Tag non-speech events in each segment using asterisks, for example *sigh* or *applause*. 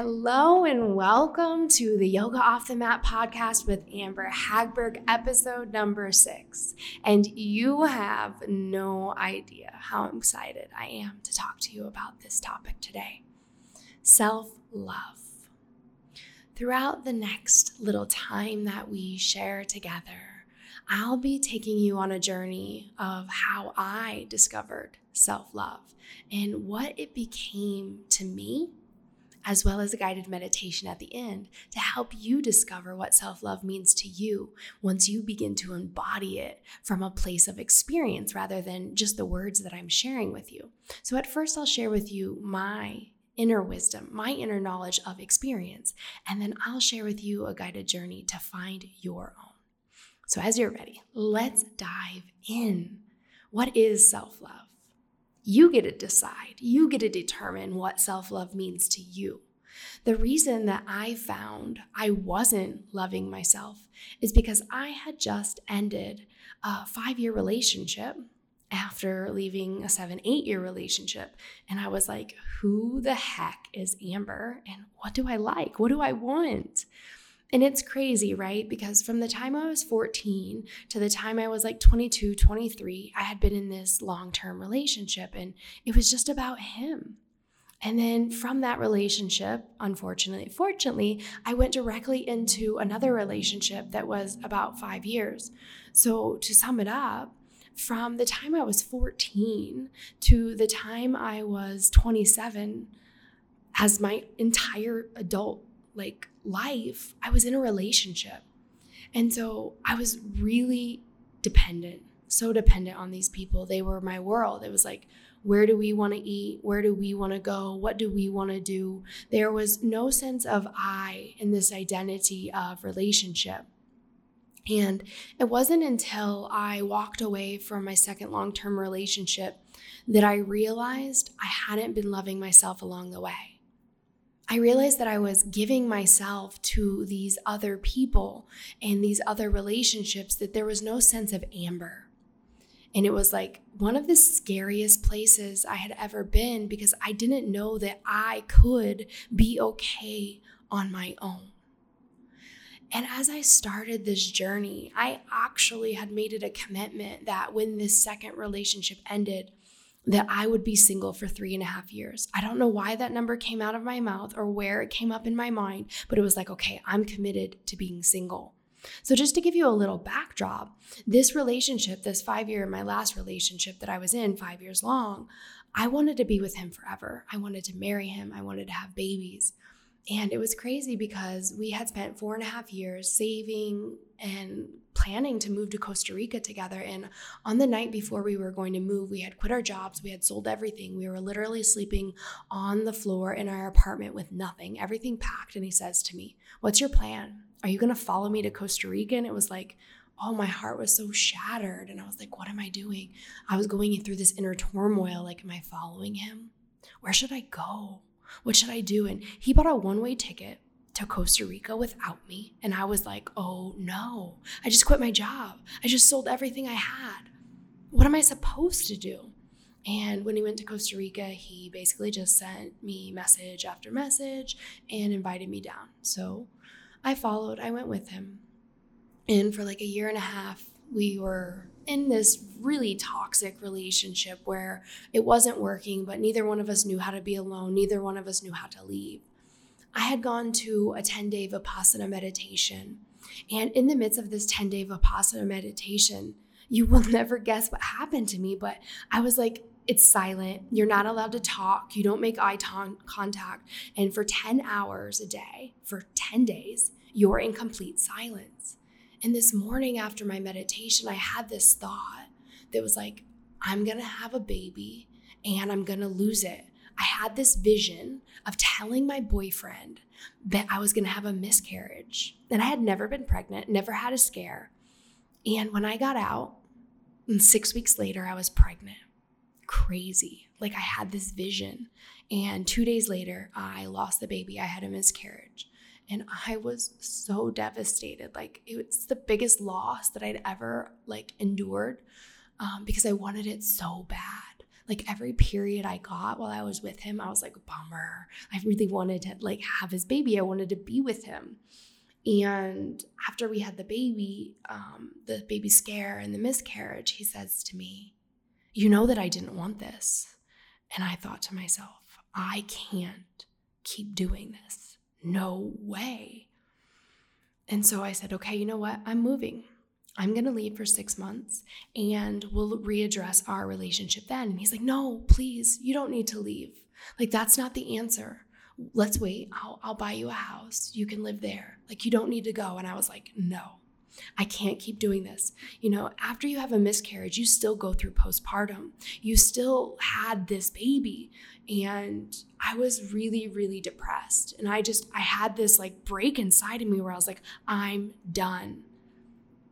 Hello and welcome to the Yoga Off the Mat podcast with Amber Hagberg, episode number six. And you have no idea how excited I am to talk to you about this topic today self love. Throughout the next little time that we share together, I'll be taking you on a journey of how I discovered self love and what it became to me as well as a guided meditation at the end to help you discover what self love means to you once you begin to embody it from a place of experience rather than just the words that I'm sharing with you. So, at first, I'll share with you my inner wisdom, my inner knowledge of experience, and then I'll share with you a guided journey to find your own. So, as you're ready, let's dive in. What is self love? You get to decide, you get to determine what self love means to you. The reason that I found I wasn't loving myself is because I had just ended a five year relationship after leaving a seven, eight year relationship. And I was like, who the heck is Amber? And what do I like? What do I want? And it's crazy, right? Because from the time I was 14 to the time I was like 22, 23, I had been in this long term relationship and it was just about him. And then from that relationship, unfortunately, fortunately, I went directly into another relationship that was about five years. So to sum it up, from the time I was 14 to the time I was 27, as my entire adult like life, I was in a relationship. And so I was really dependent, so dependent on these people. They were my world. It was like, where do we want to eat? Where do we want to go? What do we want to do? There was no sense of I in this identity of relationship. And it wasn't until I walked away from my second long term relationship that I realized I hadn't been loving myself along the way. I realized that I was giving myself to these other people and these other relationships, that there was no sense of amber. And it was like one of the scariest places I had ever been because I didn't know that I could be okay on my own. And as I started this journey, I actually had made it a commitment that when this second relationship ended, that I would be single for three and a half years. I don't know why that number came out of my mouth or where it came up in my mind, but it was like, okay, I'm committed to being single. So, just to give you a little backdrop, this relationship, this five year, my last relationship that I was in, five years long, I wanted to be with him forever. I wanted to marry him. I wanted to have babies. And it was crazy because we had spent four and a half years saving and planning to move to Costa Rica together. And on the night before we were going to move, we had quit our jobs, we had sold everything. We were literally sleeping on the floor in our apartment with nothing, everything packed. And he says to me, What's your plan? Are you going to follow me to Costa Rica? And it was like, oh, my heart was so shattered. And I was like, what am I doing? I was going through this inner turmoil. Like, am I following him? Where should I go? What should I do? And he bought a one way ticket to Costa Rica without me. And I was like, oh no, I just quit my job. I just sold everything I had. What am I supposed to do? And when he went to Costa Rica, he basically just sent me message after message and invited me down. So I followed, I went with him. And for like a year and a half, we were in this really toxic relationship where it wasn't working, but neither one of us knew how to be alone. Neither one of us knew how to leave. I had gone to a 10 day Vipassana meditation. And in the midst of this 10 day Vipassana meditation, you will *laughs* never guess what happened to me, but I was like, it's silent. You're not allowed to talk. You don't make eye contact. And for 10 hours a day, for 10 days, you're in complete silence. And this morning after my meditation, I had this thought that was like, I'm going to have a baby and I'm going to lose it. I had this vision of telling my boyfriend that I was going to have a miscarriage. And I had never been pregnant, never had a scare. And when I got out, six weeks later, I was pregnant. Crazy. Like I had this vision. And two days later, I lost the baby. I had a miscarriage. And I was so devastated. Like it was the biggest loss that I'd ever like endured um, because I wanted it so bad like every period I got while I was with him, I was like, bummer. I really wanted to like have his baby. I wanted to be with him. And after we had the baby, um, the baby scare and the miscarriage, he says to me, You know that I didn't want this. And I thought to myself, I can't keep doing this. No way. And so I said, Okay, you know what? I'm moving. I'm going to leave for six months and we'll readdress our relationship then. And he's like, No, please, you don't need to leave. Like, that's not the answer. Let's wait. I'll, I'll buy you a house. You can live there. Like, you don't need to go. And I was like, No, I can't keep doing this. You know, after you have a miscarriage, you still go through postpartum. You still had this baby. And I was really, really depressed. And I just, I had this like break inside of me where I was like, I'm done.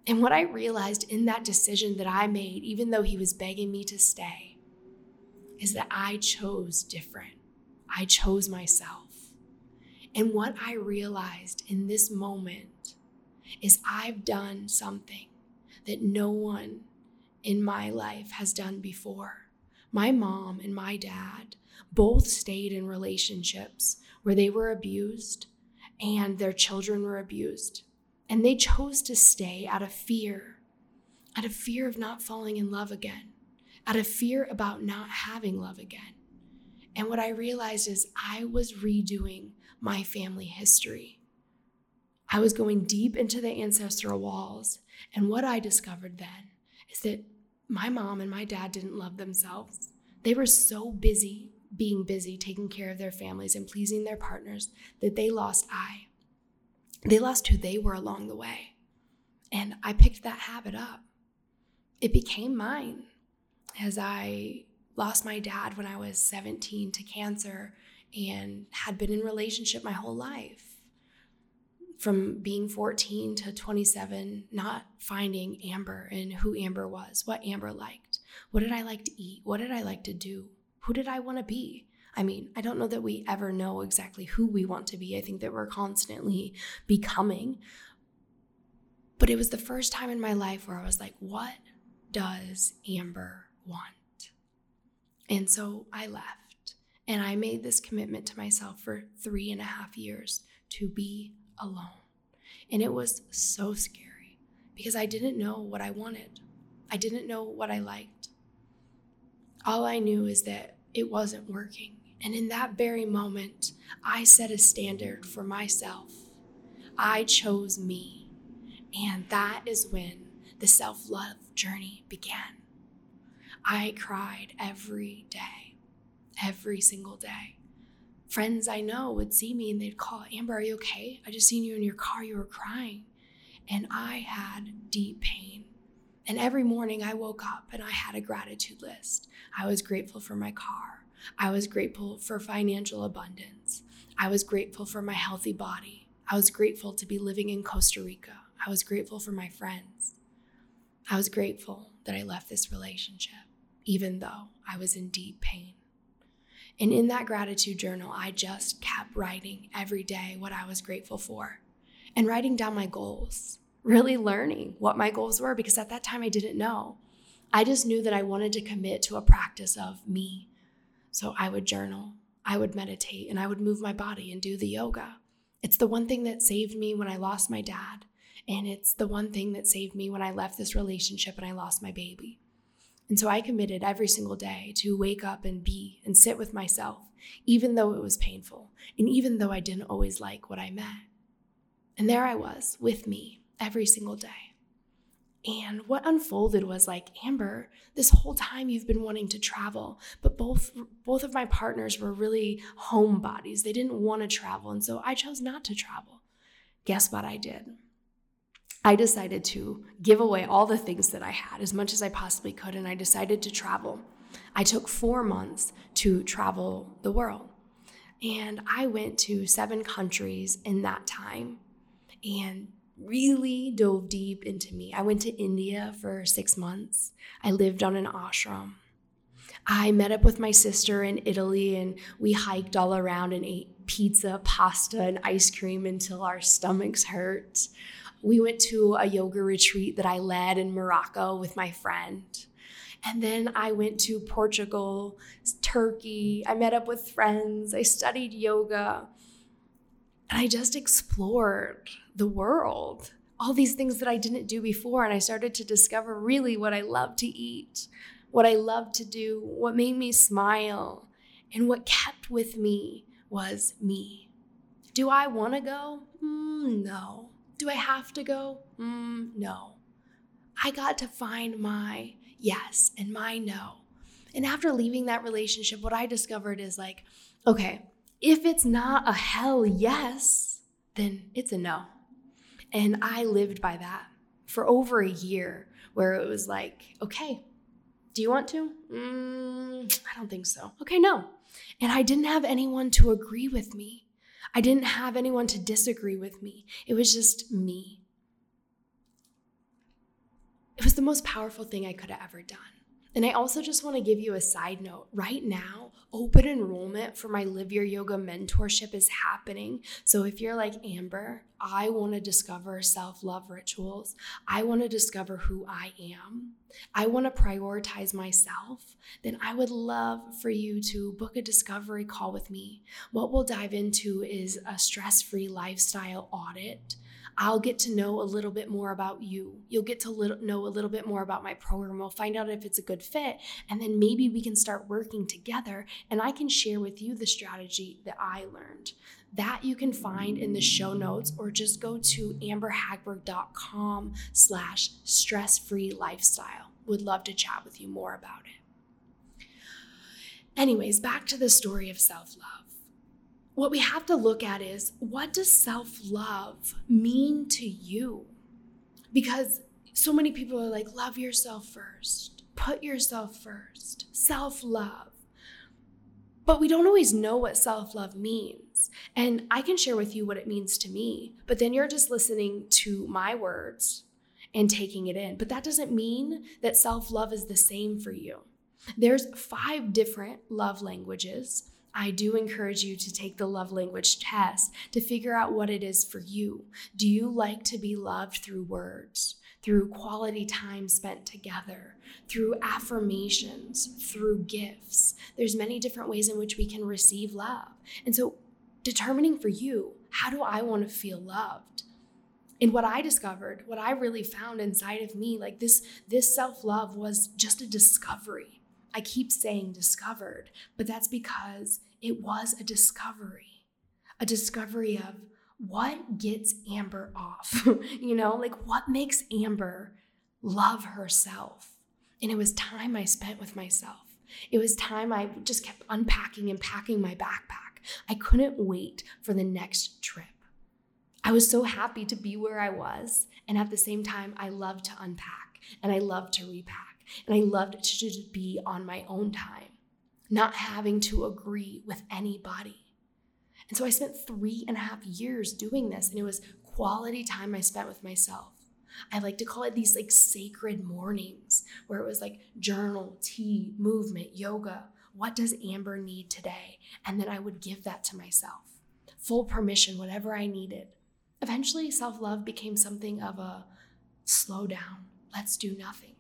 And what I realized in that decision that I made, even though he was begging me to stay, is that I chose different. I chose myself. And what I realized in this moment is I've done something that no one in my life has done before. My mom and my dad both stayed in relationships where they were abused and their children were abused. And they chose to stay out of fear, out of fear of not falling in love again, out of fear about not having love again. And what I realized is I was redoing my family history. I was going deep into the ancestral walls. And what I discovered then is that my mom and my dad didn't love themselves. They were so busy being busy, taking care of their families and pleasing their partners that they lost I they lost who they were along the way. And I picked that habit up. It became mine as I lost my dad when I was 17 to cancer and had been in relationship my whole life. From being 14 to 27, not finding Amber and who Amber was, what Amber liked. What did I like to eat? What did I like to do? Who did I want to be? I mean, I don't know that we ever know exactly who we want to be. I think that we're constantly becoming. But it was the first time in my life where I was like, what does Amber want? And so I left and I made this commitment to myself for three and a half years to be alone. And it was so scary because I didn't know what I wanted, I didn't know what I liked. All I knew is that it wasn't working. And in that very moment, I set a standard for myself. I chose me. And that is when the self love journey began. I cried every day, every single day. Friends I know would see me and they'd call, Amber, are you okay? I just seen you in your car, you were crying. And I had deep pain. And every morning I woke up and I had a gratitude list. I was grateful for my car. I was grateful for financial abundance. I was grateful for my healthy body. I was grateful to be living in Costa Rica. I was grateful for my friends. I was grateful that I left this relationship, even though I was in deep pain. And in that gratitude journal, I just kept writing every day what I was grateful for and writing down my goals, really learning what my goals were because at that time I didn't know. I just knew that I wanted to commit to a practice of me so I would journal, I would meditate, and I would move my body and do the yoga. It's the one thing that saved me when I lost my dad. And it's the one thing that saved me when I left this relationship and I lost my baby. And so I committed every single day to wake up and be and sit with myself, even though it was painful, and even though I didn't always like what I met. And there I was with me every single day. And what unfolded was like, Amber, this whole time you've been wanting to travel, but both both of my partners were really homebodies. They didn't want to travel, and so I chose not to travel. Guess what I did? I decided to give away all the things that I had as much as I possibly could, and I decided to travel. I took four months to travel the world. And I went to seven countries in that time and really dove deep into me. I went to India for six months. I lived on an ashram. I met up with my sister in Italy and we hiked all around and ate pizza, pasta, and ice cream until our stomachs hurt. We went to a yoga retreat that I led in Morocco with my friend. And then I went to Portugal, Turkey. I met up with friends. I studied yoga. And I just explored the world, all these things that I didn't do before. And I started to discover really what I love to eat, what I love to do, what made me smile. And what kept with me was me. Do I want to go? Mm, no. Do I have to go? Mm, no. I got to find my yes and my no. And after leaving that relationship, what I discovered is like, okay, if it's not a hell yes, then it's a no. And I lived by that for over a year, where it was like, okay, do you want to? Mm, I don't think so. Okay, no. And I didn't have anyone to agree with me. I didn't have anyone to disagree with me. It was just me. It was the most powerful thing I could have ever done. And I also just want to give you a side note. Right now, open enrollment for my Live Your Yoga mentorship is happening. So if you're like Amber, I want to discover self love rituals, I want to discover who I am, I want to prioritize myself, then I would love for you to book a discovery call with me. What we'll dive into is a stress free lifestyle audit I'll get to know a little bit more about you. You'll get to little, know a little bit more about my program. We'll find out if it's a good fit. And then maybe we can start working together and I can share with you the strategy that I learned. That you can find in the show notes or just go to amberhagberg.com slash stress-free lifestyle. Would love to chat with you more about it. Anyways, back to the story of self-love what we have to look at is what does self love mean to you? Because so many people are like, love yourself first, put yourself first, self love. But we don't always know what self love means. And I can share with you what it means to me, but then you're just listening to my words and taking it in. But that doesn't mean that self love is the same for you. There's five different love languages I do encourage you to take the love language test to figure out what it is for you. Do you like to be loved through words, through quality time spent together, through affirmations, through gifts? There's many different ways in which we can receive love. And so determining for you, how do I want to feel loved? and what i discovered what i really found inside of me like this this self-love was just a discovery i keep saying discovered but that's because it was a discovery, a discovery of what gets Amber off, *laughs* you know, like what makes Amber love herself. And it was time I spent with myself. It was time I just kept unpacking and packing my backpack. I couldn't wait for the next trip. I was so happy to be where I was. And at the same time, I loved to unpack and I loved to repack and I loved to just be on my own time not having to agree with anybody. And so I spent three and a half years doing this, and it was quality time I spent with myself. I like to call it these like sacred mornings where it was like journal, tea, movement, yoga. What does Amber need today? And then I would give that to myself. Full permission, whatever I needed. Eventually, self love became something of a slow down, let's do nothing.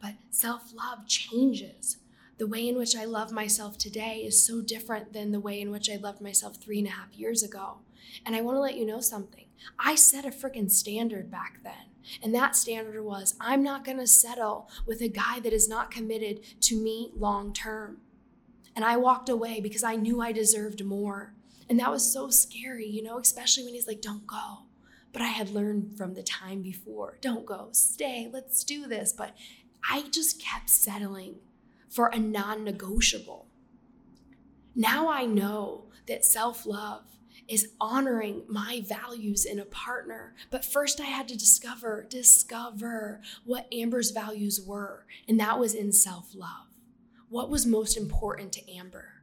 But self love changes the way in which I love myself today is so different than the way in which I loved myself three and a half years ago. And I want to let you know something. I set a freaking standard back then. And that standard was I'm not going to settle with a guy that is not committed to me long term. And I walked away because I knew I deserved more. And that was so scary, you know, especially when he's like, don't go. But I had learned from the time before don't go, stay, let's do this. But I just kept settling for a non negotiable. Now I know that self love is honoring my values in a partner. But first I had to discover, discover what Amber's values were. And that was in self love. what was most important to Amber?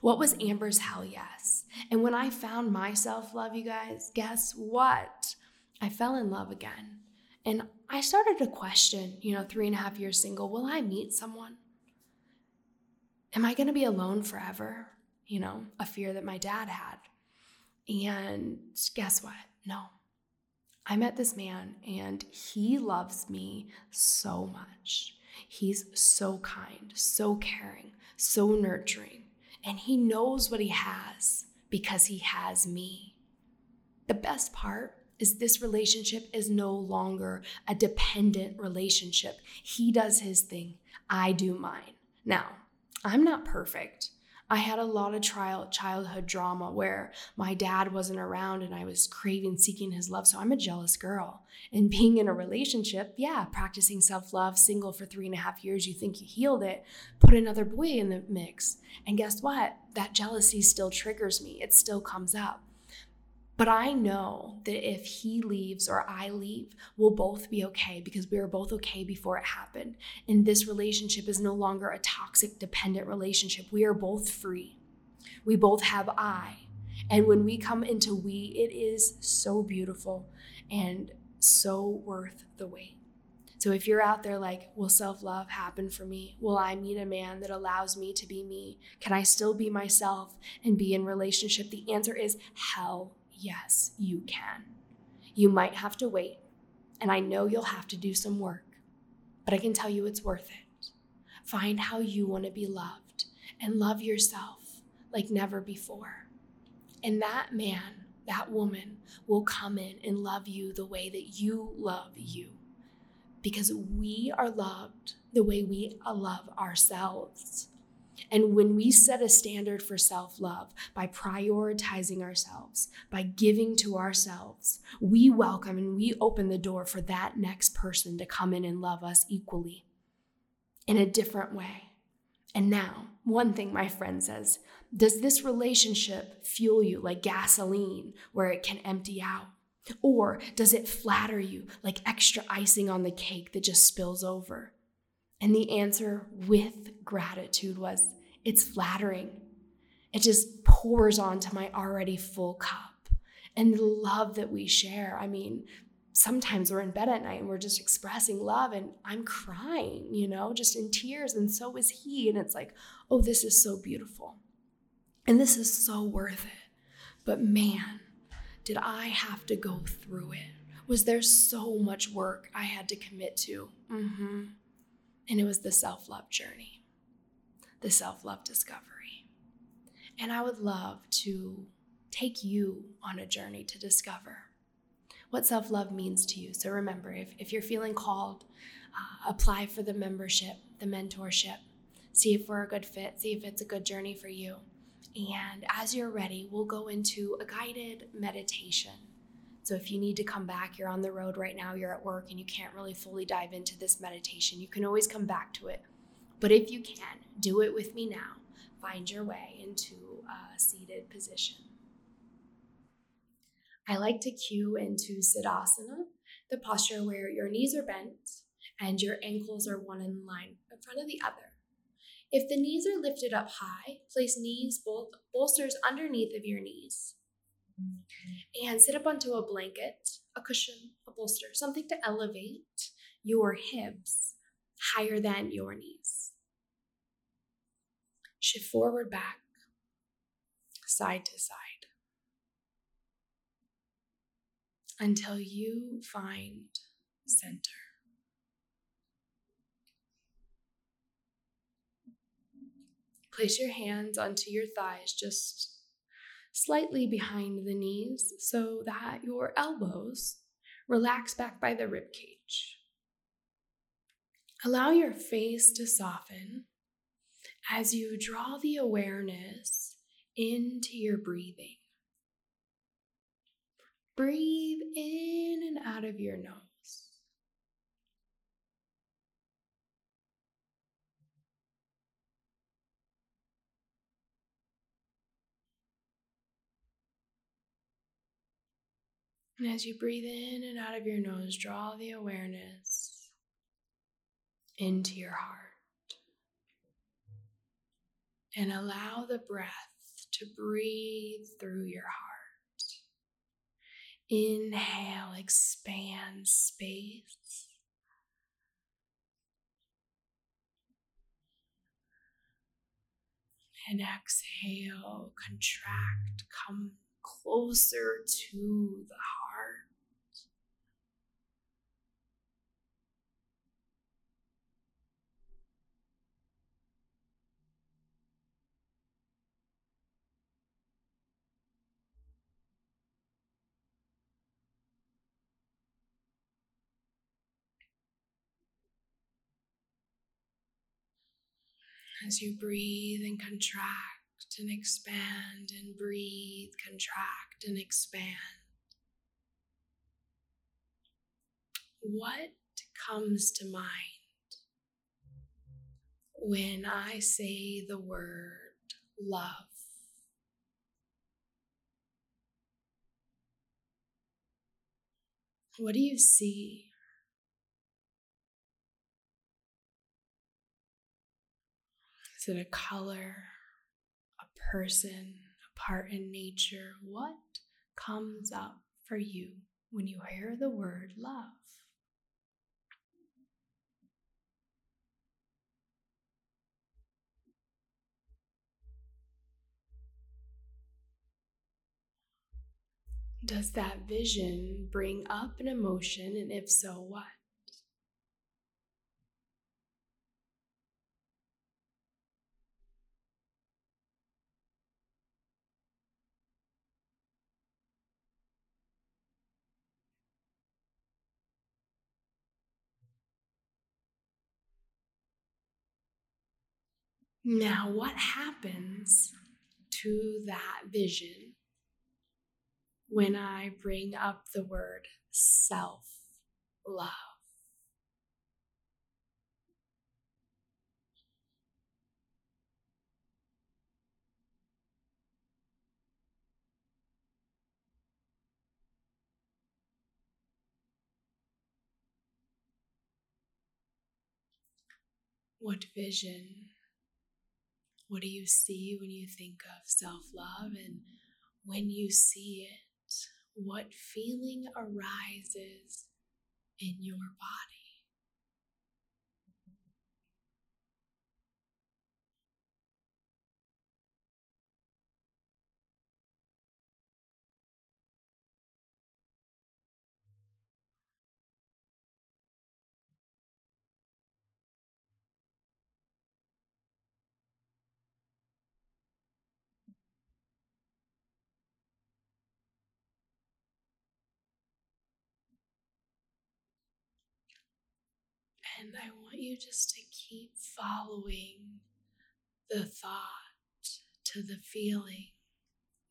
What was Amber's hell yes? And when I found my self love, you guys, guess what? I fell in love again. And I started to question, you know, three and a half years single, will I meet someone? Am I going to be alone forever? You know, a fear that my dad had. And guess what? No. I met this man and he loves me so much. He's so kind, so caring, so nurturing, and he knows what he has because he has me. The best part is this relationship is no longer a dependent relationship. He does his thing, I do mine. Now, I'm not perfect. I had a lot of trial childhood drama where my dad wasn't around and I was craving, seeking his love. So I'm a jealous girl. And being in a relationship, yeah, practicing self love, single for three and a half years, you think you healed it, put another boy in the mix. And guess what? That jealousy still triggers me, it still comes up. But I know that if he leaves or I leave, we'll both be okay because we were both okay before it happened. And this relationship is no longer a toxic, dependent relationship. We are both free. We both have I. And when we come into we, it is so beautiful and so worth the wait. So if you're out there like, will self love happen for me? Will I meet a man that allows me to be me? Can I still be myself and be in relationship? The answer is hell yes, you can. You might have to wait, and I know you'll have to do some work, but I can tell you it's worth it. Find how you want to be loved and love yourself like never before. And that man, that woman will come in and love you the way that you love you because we are loved the way we uh, love ourselves. And when we set a standard for self love by prioritizing ourselves, by giving to ourselves, we welcome and we open the door for that next person to come in and love us equally in a different way. And now, one thing my friend says Does this relationship fuel you like gasoline where it can empty out? Or does it flatter you like extra icing on the cake that just spills over? And the answer with gratitude was it's flattering. It just pours onto my already full cup. And the love that we share, I mean, sometimes we're in bed at night and we're just expressing love and I'm crying, you know, just in tears, and so is he. And it's like, oh, this is so beautiful. And this is so worth it. But man, did I have to go through it? Was there so much work I had to commit to? Mm-hmm. And it was the self love journey, the self love discovery. And I would love to take you on a journey to discover what self love means to you. So remember, if, if you're feeling called, uh, apply for the membership, the mentorship, see if we're a good fit, see if it's a good journey for you. And as you're ready, we'll go into a guided meditation so if you need to come back, you're on the road right now, you're at work, and you can't really fully dive into this meditation, you can always come back to it. But if you can, do it with me now. Find your way into a seated position. I like to cue into Siddhasana, the posture where your knees are bent and your ankles are one in line in front of the other. If the knees are lifted up high, place knees both bolsters underneath of your knees and sit up onto a blanket, a cushion, a bolster, something to elevate your hips higher than your knees. Shift forward, back, side to side until you find center. Place your hands onto your thighs, just slightly behind the knees so that your elbows relax back by the rib cage. Allow your face to soften as you draw the awareness into your breathing. Breathe in and out of your nose. And as you breathe in and out of your nose, draw the awareness into your heart. and allow the breath to breathe through your heart. Inhale, expand space. And exhale, contract, come closer to the heart. As you breathe and contract and expand and breathe, contract and expand. What comes to mind when I say the word love? What do you see? Is it a color, a person, a part in nature? What comes up for you when you hear the word love? Does that vision bring up an emotion, and if so, what? Now, what happens to that vision when I bring up the word self love? What vision what do you see when you think of self love? And when you see it, what feeling arises in your body? And I want you just to keep following the thought to the feeling,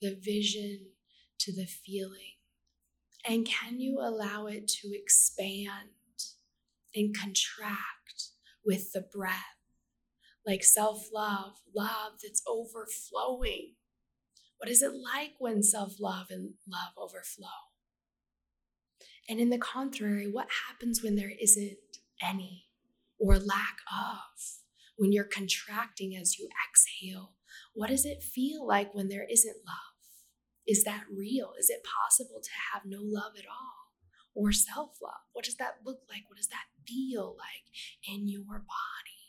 the vision to the feeling. And can you allow it to expand and contract with the breath? Like self love, love that's overflowing. What is it like when self love and love overflow? And in the contrary, what happens when there isn't any or lack of. When you're contracting as you exhale, what does it feel like when there isn't love? Is that real? Is it possible to have no love at all? Or self love? What does that look like? What does that feel like in your body?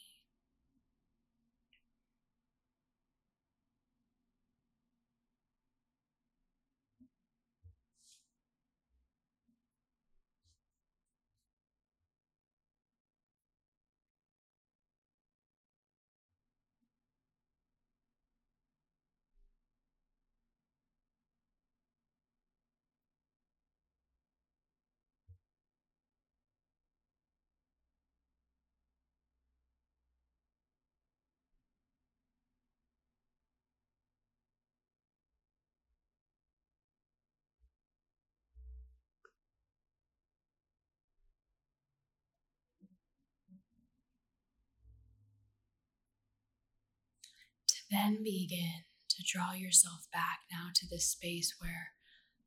Then begin to draw yourself back now to this space where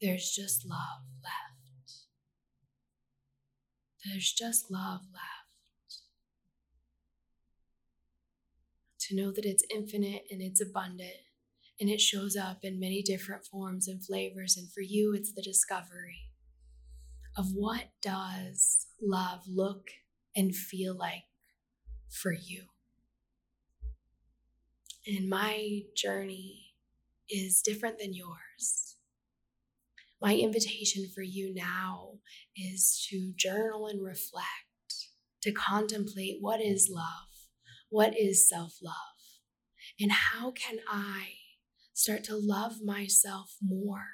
there's just love left. There's just love left. to know that it's infinite and it's abundant and it shows up in many different forms and flavors. And for you, it's the discovery of what does love look and feel like for you. And my journey is different than yours. My invitation for you now is to journal and reflect, to contemplate what is love, what is self love, and how can I start to love myself more?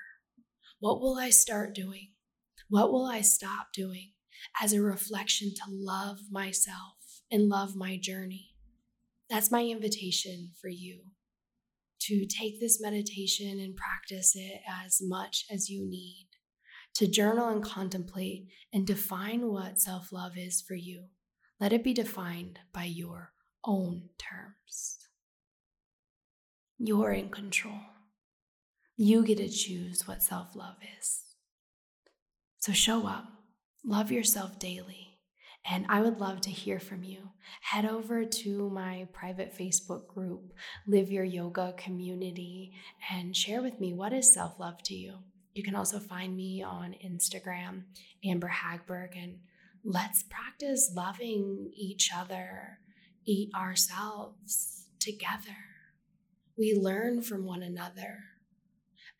What will I start doing? What will I stop doing as a reflection to love myself and love my journey? That's my invitation for you to take this meditation and practice it as much as you need, to journal and contemplate and define what self love is for you. Let it be defined by your own terms. You're in control. You get to choose what self love is. So show up, love yourself daily and I would love to hear from you. Head over to my private Facebook group, Live Your Yoga Community, and share with me what is self love to you. You can also find me on Instagram, Amber Hagberg, and let's practice loving each other, eat ourselves together. We learn from one another,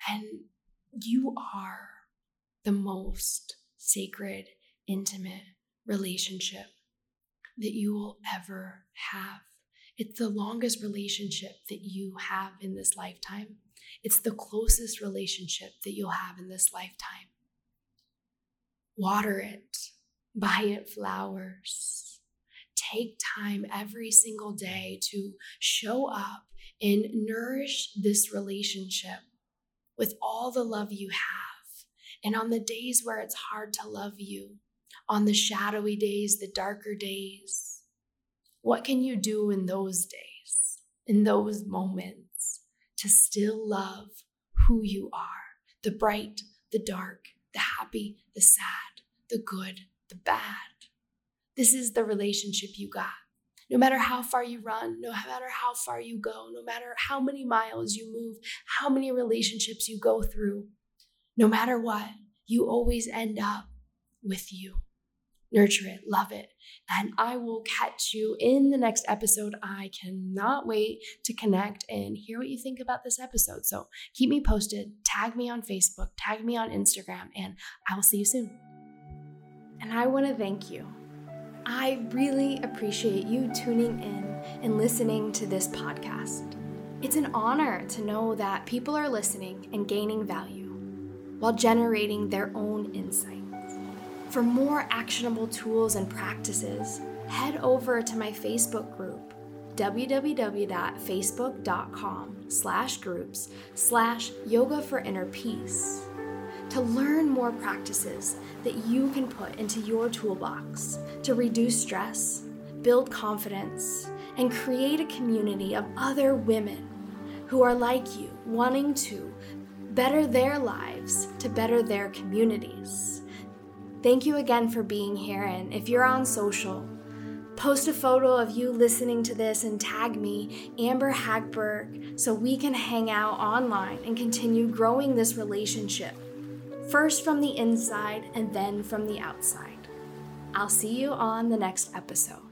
and you are the most sacred, intimate relationship that you will ever have. It's the longest relationship that you have in this lifetime. It's the closest relationship that you'll have in this lifetime. Water it, buy it flowers. Take time every single day to show up and nourish this relationship with all the love you have. And on the days where it's hard to love you, on the shadowy days, the darker days? What can you do in those days, in those moments, to still love who you are the bright, the dark, the happy, the sad, the good, the bad? This is the relationship you got. No matter how far you run, no matter how far you go, no matter how many miles you move, how many relationships you go through, no matter what, you always end up with you nurture it, love it. And I will catch you in the next episode. I cannot wait to connect and hear what you think about this episode. So keep me posted, tag me on Facebook, tag me on Instagram, and I will see you soon. And I want to thank you. I really appreciate you tuning in and listening to this podcast. It's an honor to know that people are listening and gaining value while generating their own insight. For more actionable tools and practices, head over to my Facebook group, www.facebook.com slash groups slash yoga for inner peace to learn more practices that you can put into your toolbox to reduce stress, build confidence, and create a community of other women who are like you, wanting to better their lives to better their communities. Thank you again for being here. And if you're on social, post a photo of you listening to this and tag me, Amber Hagberg, so we can hang out online and continue growing this relationship, first from the inside and then from the outside. I'll see you on the next episode.